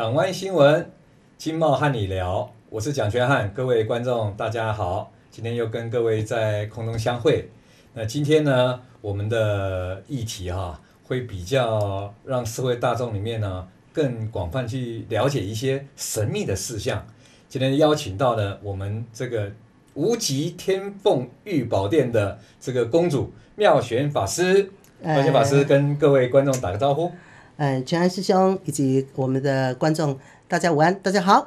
港湾新闻，金茂和你聊，我是蒋全汉，各位观众大家好，今天又跟各位在空中相会。那今天呢，我们的议题哈、啊，会比较让社会大众里面呢更广泛去了解一些神秘的事项。今天邀请到了我们这个无极天凤玉宝殿的这个公主妙玄法师，妙玄法师跟各位观众打个招呼。嗯，全安师兄以及我们的观众，大家午安，大家好。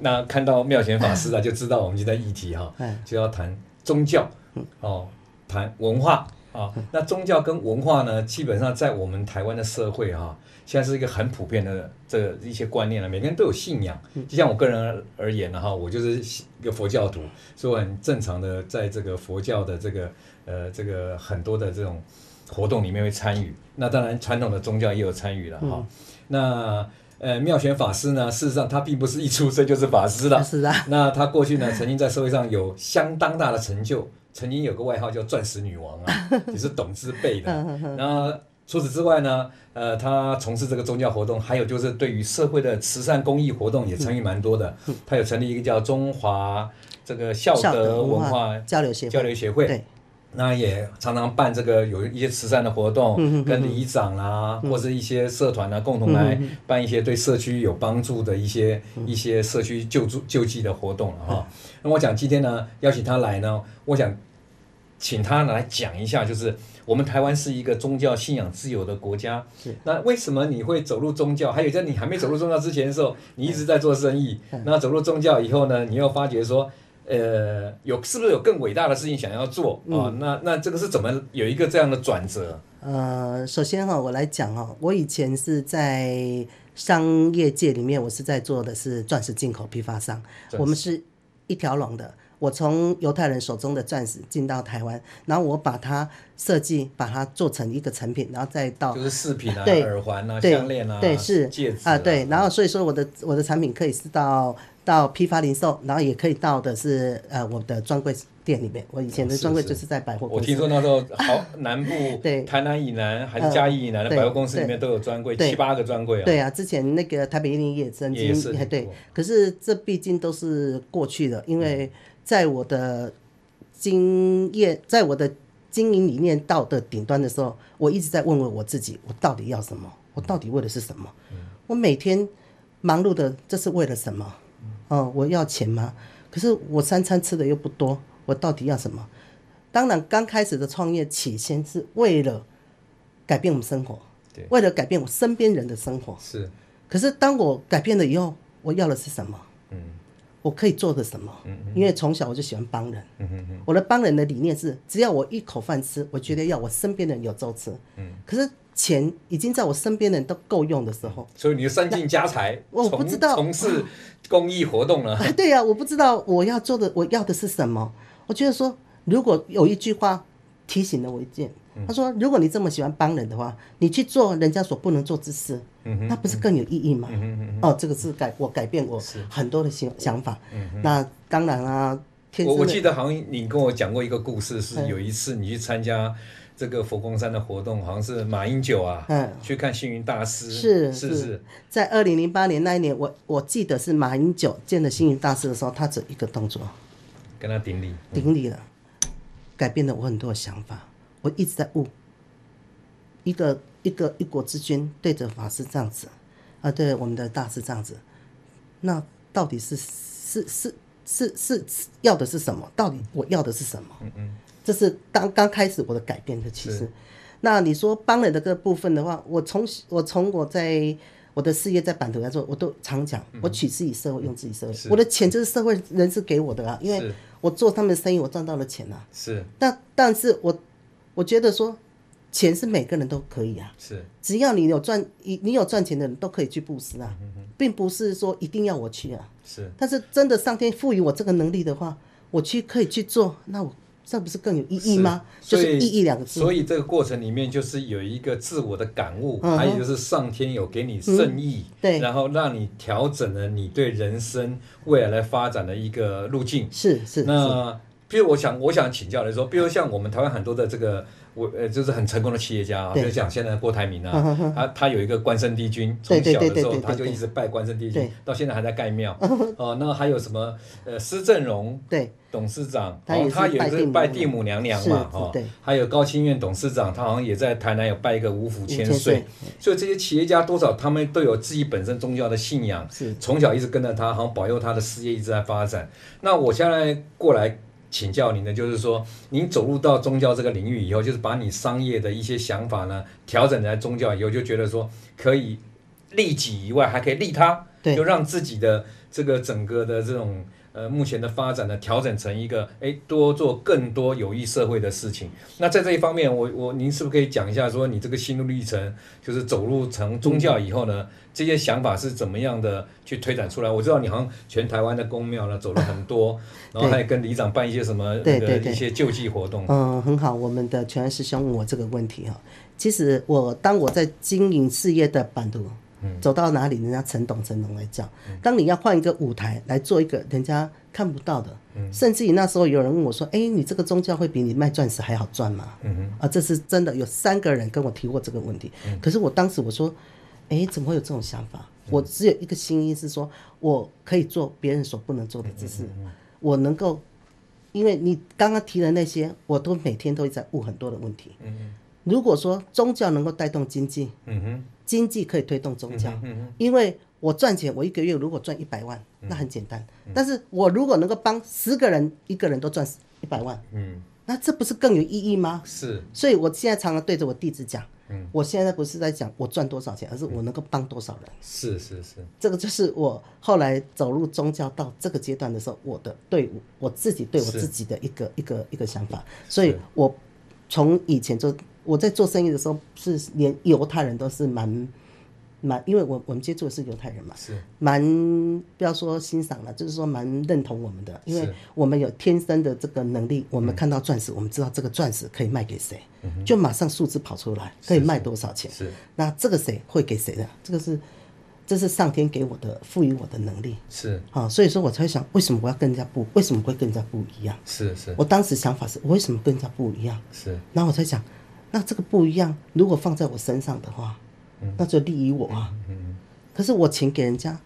那看到妙贤法师啊，就知道我们今天议题哈，就要谈宗教哦，谈文化啊。那宗教跟文化呢，基本上在我们台湾的社会哈，现在是一个很普遍的这个一些观念了，每个人都有信仰。就像我个人而言呢哈，我就是一个佛教徒，所以我很正常的在这个佛教的这个呃这个很多的这种。活动里面会参与，那当然传统的宗教也有参与了哈、嗯。那呃妙玄法师呢，事实上他并不是一出生就是法师了。那他过去呢，曾经在社会上有相当大的成就，曾经有个外号叫钻石女王啊，也是董之辈的。然后除此之外呢，呃，他从事这个宗教活动，还有就是对于社会的慈善公益活动也参与蛮多的。他有成立一个叫中华这个孝德文化交流协交流协会。对。那也常常办这个有一些慈善的活动，跟里长啦，或者一些社团啊，共同来办一些对社区有帮助的一些一些社区救助救济的活动了哈。那我想今天呢，邀请他来呢，我想请他来讲一下，就是我们台湾是一个宗教信仰自由的国家，那为什么你会走入宗教？还有在你还没走入宗教之前的时候，你一直在做生意，那走入宗教以后呢，你又发觉说。呃，有是不是有更伟大的事情想要做啊？那那这个是怎么有一个这样的转折？呃，首先哈、哦，我来讲哈、哦，我以前是在商业界里面，我是在做的是钻石进口批发商，我们是一条龙的。我从犹太人手中的钻石进到台湾，然后我把它设计，把它做成一个成品，然后再到就是饰品啊，对耳环啊，项链啊，对是戒指啊，啊，对，然后所以说我的我的产品可以是到到批发零售，然后也可以到的是呃我的专柜店里面。我以前的专柜就是在百货公司。我听说那时候 好南部 对台南以南还是嘉义以南的百货公司里面都有专柜，七八个专柜啊。对啊，之前那个台北一零一也曾经也对，可是这毕竟都是过去的，因为。在我的经验，在我的经营理念到的顶端的时候，我一直在问问我自己：我到底要什么？我到底为的是什么？我每天忙碌的，这是为了什么？哦，我要钱吗？可是我三餐吃的又不多，我到底要什么？当然，刚开始的创业起先是为了改变我们生活，为了改变我身边人的生活。是。可是当我改变了以后，我要的是什么？我可以做的什么？因为从小我就喜欢帮人。我的帮人的理念是，只要我一口饭吃，我觉得要我身边人有粥吃。可是钱已经在我身边人都够用的时候，所以你就散尽家财，我不知道从事公益活动了。对呀，我不知道我要做的，我要的是什么？我觉得说，如果有一句话提醒了我一件。他说：“如果你这么喜欢帮人的话，你去做人家所不能做之事，那不是更有意义吗？”哦，这个是改我改变我很多的想想法。那当然啊，我我记得好像你跟我讲过一个故事，是有一次你去参加这个佛光山的活动，好像是马英九啊，嗯，去看星云大师，是是是，在二零零八年那一年，我我记得是马英九见了星云大师的时候，他只一个动作，跟他顶礼，顶礼了，改变了我很多的想法。我一直在悟，一个一个一国之君对着法师这样子，啊，对我们的大师这样子，那到底是是是是是要的是什么？到底我要的是什么？嗯嗯，这是刚刚开始我的改变的其实。那你说帮人的这个部分的话，我从我从我在我的事业在版图来说，我都常讲，我取之于社会，用之于社会。我的钱就是社会人士给我的啊，因为我做他们的生意，我赚到了钱啊。是。但但是我。我觉得说，钱是每个人都可以啊，是，只要你有赚，你你有赚钱的人都可以去布施啊，并不是说一定要我去啊，是。但是真的上天赋予我这个能力的话，我去可以去做，那我这不是更有意义吗？是就是意义两个字。所以这个过程里面就是有一个自我的感悟，嗯、还有就是上天有给你圣意、嗯，对，然后让你调整了你对人生未来来发展的一个路径。是是。那。比如我想我想请教的是说，比如像我们台湾很多的这个。我呃，就是很成功的企业家啊，比如讲现在郭台铭啊，他他有一个关圣帝君，从小的时候他就一直拜关圣帝君，到现在还在盖庙。哦，那还有什么呃，施正荣对董事长，然后他也是拜地母娘娘嘛，哦，还有高清院董事长，他好像也在台南有拜一个五府千岁。所以这些企业家多少他们都有自己本身宗教的信仰，是从小一直跟着他，好像保佑他的事业一直在发展。那我现在过来。请教您的就是说，您走入到宗教这个领域以后，就是把你商业的一些想法呢调整在宗教以后，就觉得说可以利己以外，还可以利他，对。就让自己的这个整个的这种呃目前的发展呢调整成一个哎多做更多有益社会的事情。那在这一方面，我我您是不是可以讲一下说你这个心路历程，就是走入成宗教以后呢？嗯这些想法是怎么样的去推展出来？我知道你好像全台湾的公庙呢走了很多，然后还跟里长办一些什么对对一些救济活动。嗯，很好。我们的全安师兄问我这个问题哈，其实我当我在经营事业的版图，走到哪里，人家陈董陈董来叫。当你要换一个舞台来做一个人家看不到的，甚至于那时候有人问我说：“哎，你这个宗教会比你卖钻石还好赚吗？”嗯啊，这是真的，有三个人跟我提过这个问题。可是我当时我说。哎，怎么会有这种想法？我只有一个心意是说，我可以做别人所不能做的，只是我能够，因为你刚刚提的那些，我都每天都在悟很多的问题。如果说宗教能够带动经济，嗯哼经济可以推动宗教，嗯哼因为我赚钱，我一个月如果赚一百万，那很简单。但是我如果能够帮十个人，一个人都赚一百万，嗯那这不是更有意义吗？是。所以我现在常常对着我弟子讲。我现在不是在讲我赚多少钱，而是我能够帮多少人。是是是，这个就是我后来走入宗教到这个阶段的时候，我的对我自己对我自己的一个一个一个想法。所以我从以前就我在做生意的时候，是连犹太人都是蛮。蛮，因为我我们接触的是犹太人嘛，是蛮不要说欣赏了，就是说蛮认同我们的，因为我们有天生的这个能力，我们看到钻石，我们知道这个钻石可以卖给谁，就马上数字跑出来，可以卖多少钱。是，那这个谁会给谁的？这个是这是上天给我的，赋予我的能力。是啊，所以说我才想，为什么我要跟人家不？为什么会跟人家不一样？是是，我当时想法是，我为什么跟人家不一样？是，然后我才想，那这个不一样，如果放在我身上的话。那就利于我啊，可是我钱给人家，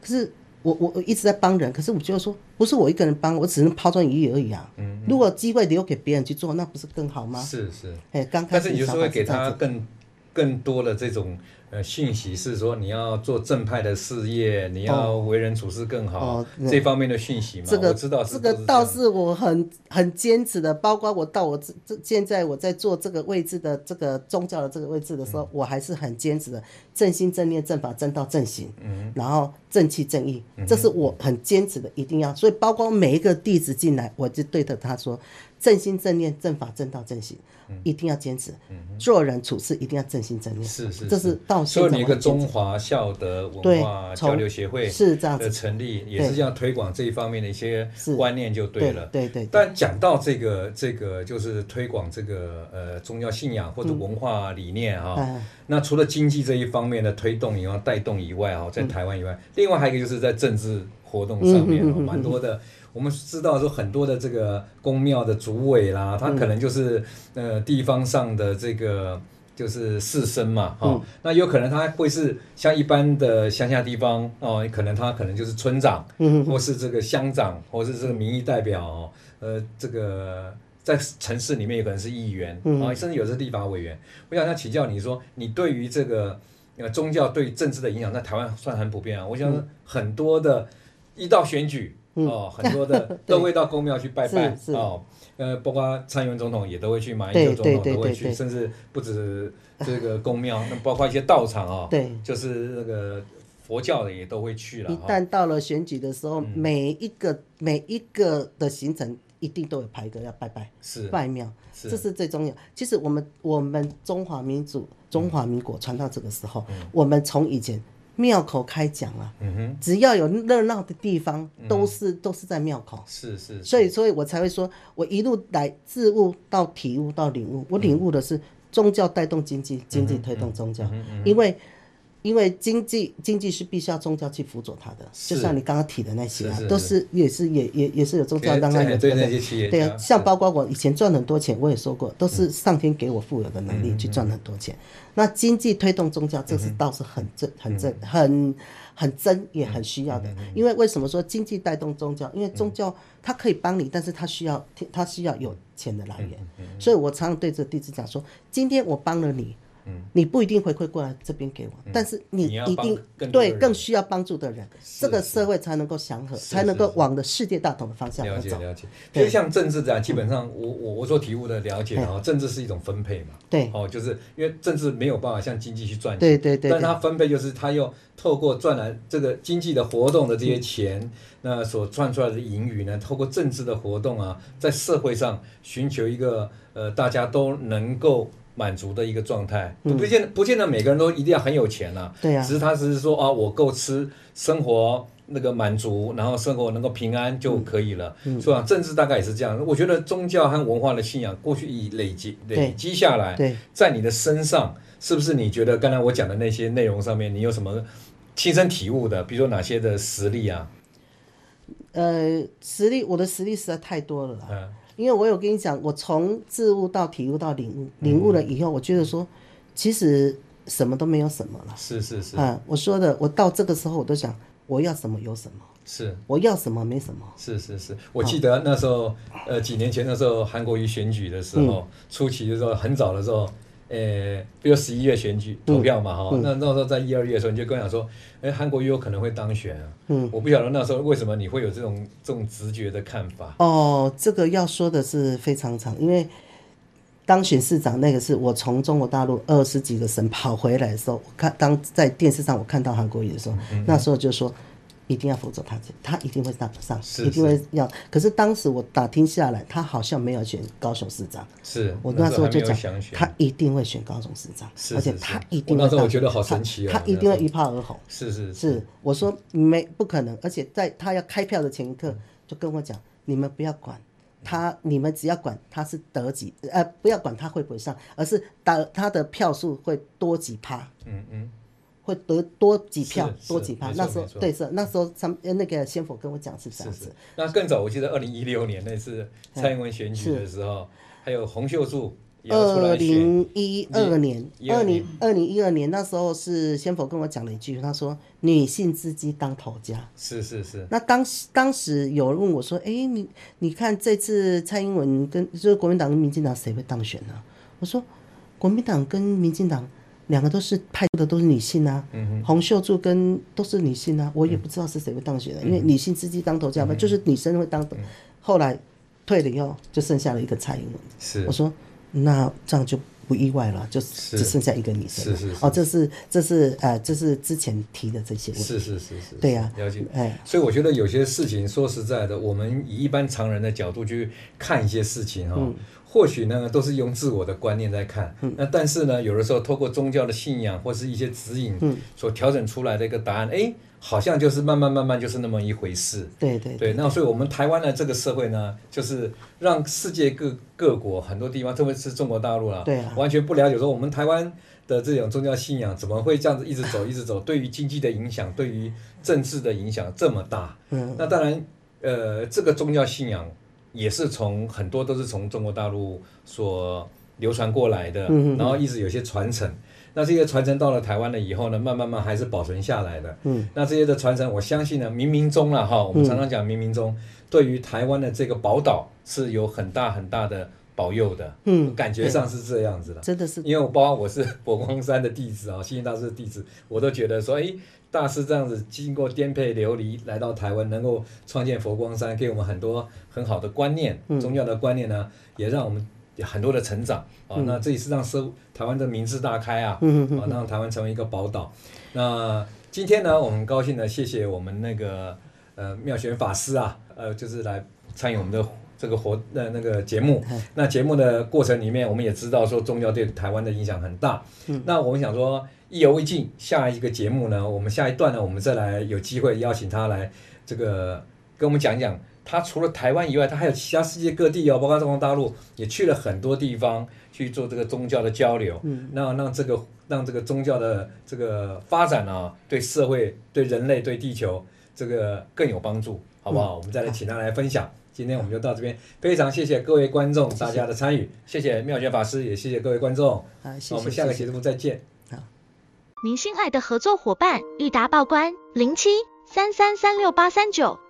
可是我我我一直在帮人，可是我觉得说不是我一个人帮，我只能抛砖引玉而已啊。如果机会留给别人去做，那不是更好吗？是是，哎，刚开始但是你就是会给他更更多的这种。呃，讯息是说你要做正派的事业，你要为人处事更好，哦哦、这方面的讯息嘛？这个我知道是，这个倒是我很很坚持的。包括我到我这这现在我在做这个位置的这个宗教的这个位置的时候，嗯、我还是很坚持的，正心正念正法正道正行，嗯，然后正气正义，这是我很坚持的，一定要。所以包括每一个弟子进来，我就对着他说。正心正念正法正道正行，一定要坚持。做人处事一定要正心正念。是是，这是到所以你一个中华孝德文化交流协会是这样的成立，也是要推广这一方面的一些观念就对了。对对。但讲到这个这个，就是推广这个呃宗教信仰或者文化理念啊。那除了经济这一方面的推动，以外带动以外啊，在台湾以外，另外还有一个就是在政治活动上面啊，蛮多的。我们知道说很多的这个宫庙的主委啦，他可能就是呃地方上的这个就是士绅嘛，哈、哦，嗯、那有可能他会是像一般的乡下地方哦，可能他可能就是村长，嗯，或是这个乡长，或是这个民意代表，哦、呃，这个在城市里面有可能是议员，啊、嗯，甚至有的是立法委员。我想要请教你说，你对于这个呃宗教对政治的影响，在台湾算很普遍啊。我想很多的一到选举。哦，很多的 都会到公庙去拜拜哦，呃，包括蔡英文总统也都会去，马英九总统都会去，甚至不止这个公庙，那包括一些道场啊，对，就是那个佛教的也都会去了。一旦到了选举的时候，每一个每一个的行程一定都有排个要拜拜，是。拜庙，这是最重要。其实我们我们中华民族中华民国传到这个时候，我们从以前。庙口开讲啊，嗯、哼。只要有热闹的地方，都是、嗯、都是在庙口。是是，是，所以所以我才会说，我一路来自悟到体悟到领悟，我领悟的是宗教带动经济，经济推动宗教。因为因为经济经济是必须要宗教去辅佐他的，就像你刚刚提的那些啊，都是也是也也也是有宗教让他有对那些企业对啊，像包括我以前赚很多钱，我也说过，都是上天给我富有的能力去赚很多钱。那经济推动宗教，这是倒是很正很正很很真也很需要的。因为为什么说经济带动宗教？因为宗教它可以帮你，但是它需要它需要有钱的来源。所以我常常对这弟子讲说，今天我帮了你。嗯，你不一定回馈过来这边给我，嗯、但是你一定对更需要帮助的人，这个社会才能够祥和，才能够往的世界大同的方向走。了解了解，就像政治这样，基本上我我我做体悟的了解啊，政治是一种分配嘛，对，哦，就是因为政治没有办法像经济去赚钱，对对对，但它分配就是它又透过赚来这个经济的活动的这些钱，那所赚出来的盈余呢，透过政治的活动啊，在社会上寻求一个呃大家都能够。满足的一个状态，不见不见得每个人都一定要很有钱呐、啊。对呀、啊，只是他只是说啊，我够吃生活那个满足，然后生活能够平安就可以了。嗯，是吧？政治大概也是这样。我觉得宗教和文化的信仰过去已累积累积下来，在你的身上是不是？你觉得刚才我讲的那些内容上面，你有什么亲身体悟的？比如说哪些的实力啊？呃，实力，我的实力实在太多了啦。嗯。因为我有跟你讲，我从自悟到体悟到领悟，领悟了以后，我觉得说，其实什么都没有什么了。是是是。啊，我说的，我到这个时候，我都想，我要什么有什么。是。我要什么没什么。是是是。我记得那时候，呃，几年前那时候，韩国瑜选举的时候，初期的时候，很早的时候。呃，比如十一月选举投票嘛，哈、嗯，那那时候在一二月的时候，你就跟我讲说，哎，韩国瑜有可能会当选啊。嗯，我不晓得那时候为什么你会有这种这种直觉的看法。哦，这个要说的是非常长，因为当选市长那个是我从中国大陆二十几个省跑回来的时候，我看当在电视上我看到韩国瑜的时候，嗯、那时候就说。一定要辅佐他，他一定会上上，一定会要。可是当时我打听下来，他好像没有选高雄市长。是我那时候就讲，他一定会选高雄市长，而且他一定会。那时候我觉得好神奇哦，他一定会一炮而红。是是是，我说没不可能，而且在他要开票的前一刻就跟我讲，你们不要管他，你们只要管他是得几，呃，不要管他会不会上，而是打他的票数会多几趴。嗯嗯。会得多几票，多几票。那时候对是那时候，他们那个先佛跟我讲是这样子。那更早，我记得二零一六年那次蔡英文选举的时候，还有洪秀柱。二零一二年，二零二零一二年那时候是先佛跟我讲了一句，他说：“女性之基当头家。”是是是。那当时当时有人问我说：“哎，你你看这次蔡英文跟就是国民党跟民进党谁会当选呢？”我说：“国民党跟民进党。”两个都是派出的都是女性啊，洪秀柱跟都是女性啊，我也不知道是谁会当选的，嗯、因为女性司机当头家嘛，嗯、就是女生会当。嗯、后来退了以后，就剩下了一个蔡英文。是，我说那这样就不意外了，就只剩下一个女生。是是，是哦，这是这是呃，这是之前提的这些问题。是是是是，对呀、啊，了解。哎，所以我觉得有些事情，说实在的，我们以一般常人的角度去看一些事情哈。嗯或许呢，都是用自我的观念在看，嗯、那但是呢，有的时候透过宗教的信仰或是一些指引，所调整出来的一个答案，哎、嗯，好像就是慢慢慢慢就是那么一回事。对对对，对，那所以我们台湾的这个社会呢，就是让世界各各国很多地方，特别是中国大陆啊，对啊，完全不了解说我们台湾的这种宗教信仰怎么会这样子一直走一直走，对于经济的影响，对于政治的影响这么大。嗯，那当然，呃，这个宗教信仰。也是从很多都是从中国大陆所流传过来的，嗯、然后一直有些传承。那这些传承到了台湾了以后呢，慢慢慢还是保存下来的。嗯，那这些的传承，我相信呢，冥冥中了哈，我们常常讲冥冥中，嗯、对于台湾的这个宝岛是有很大很大的保佑的。嗯，感觉上是这样子的，真的是。因为我包括我是佛光山的弟子啊，星云大师的弟子，我都觉得说，哎。大师这样子经过颠沛流离来到台湾，能够创建佛光山，给我们很多很好的观念，宗教的观念呢，也让我们有很多的成长啊。那这也是让社台湾的民智大开啊，啊，让台湾成为一个宝岛。那今天呢，我们高兴的谢谢我们那个呃妙玄法师啊，呃，就是来参与我们的这个活呃那个节目。那节目的过程里面，我们也知道说宗教对台湾的影响很大。那我们想说。意犹未尽，下一个节目呢，我们下一段呢，我们再来有机会邀请他来这个跟我们讲一讲他除了台湾以外，他还有其他世界各地哦，包括中国大陆也去了很多地方去做这个宗教的交流，嗯，让让这个让这个宗教的这个发展啊，对社会、对人类、对地球这个更有帮助，好不好？嗯、我们再来请他来分享。今天我们就到这边，非常谢谢各位观众大家的参与，谢谢妙觉法师，也谢谢各位观众。好，谢谢。我们下个节目再见。好，您心爱的合作伙伴，裕达报关零七三三三六八三九。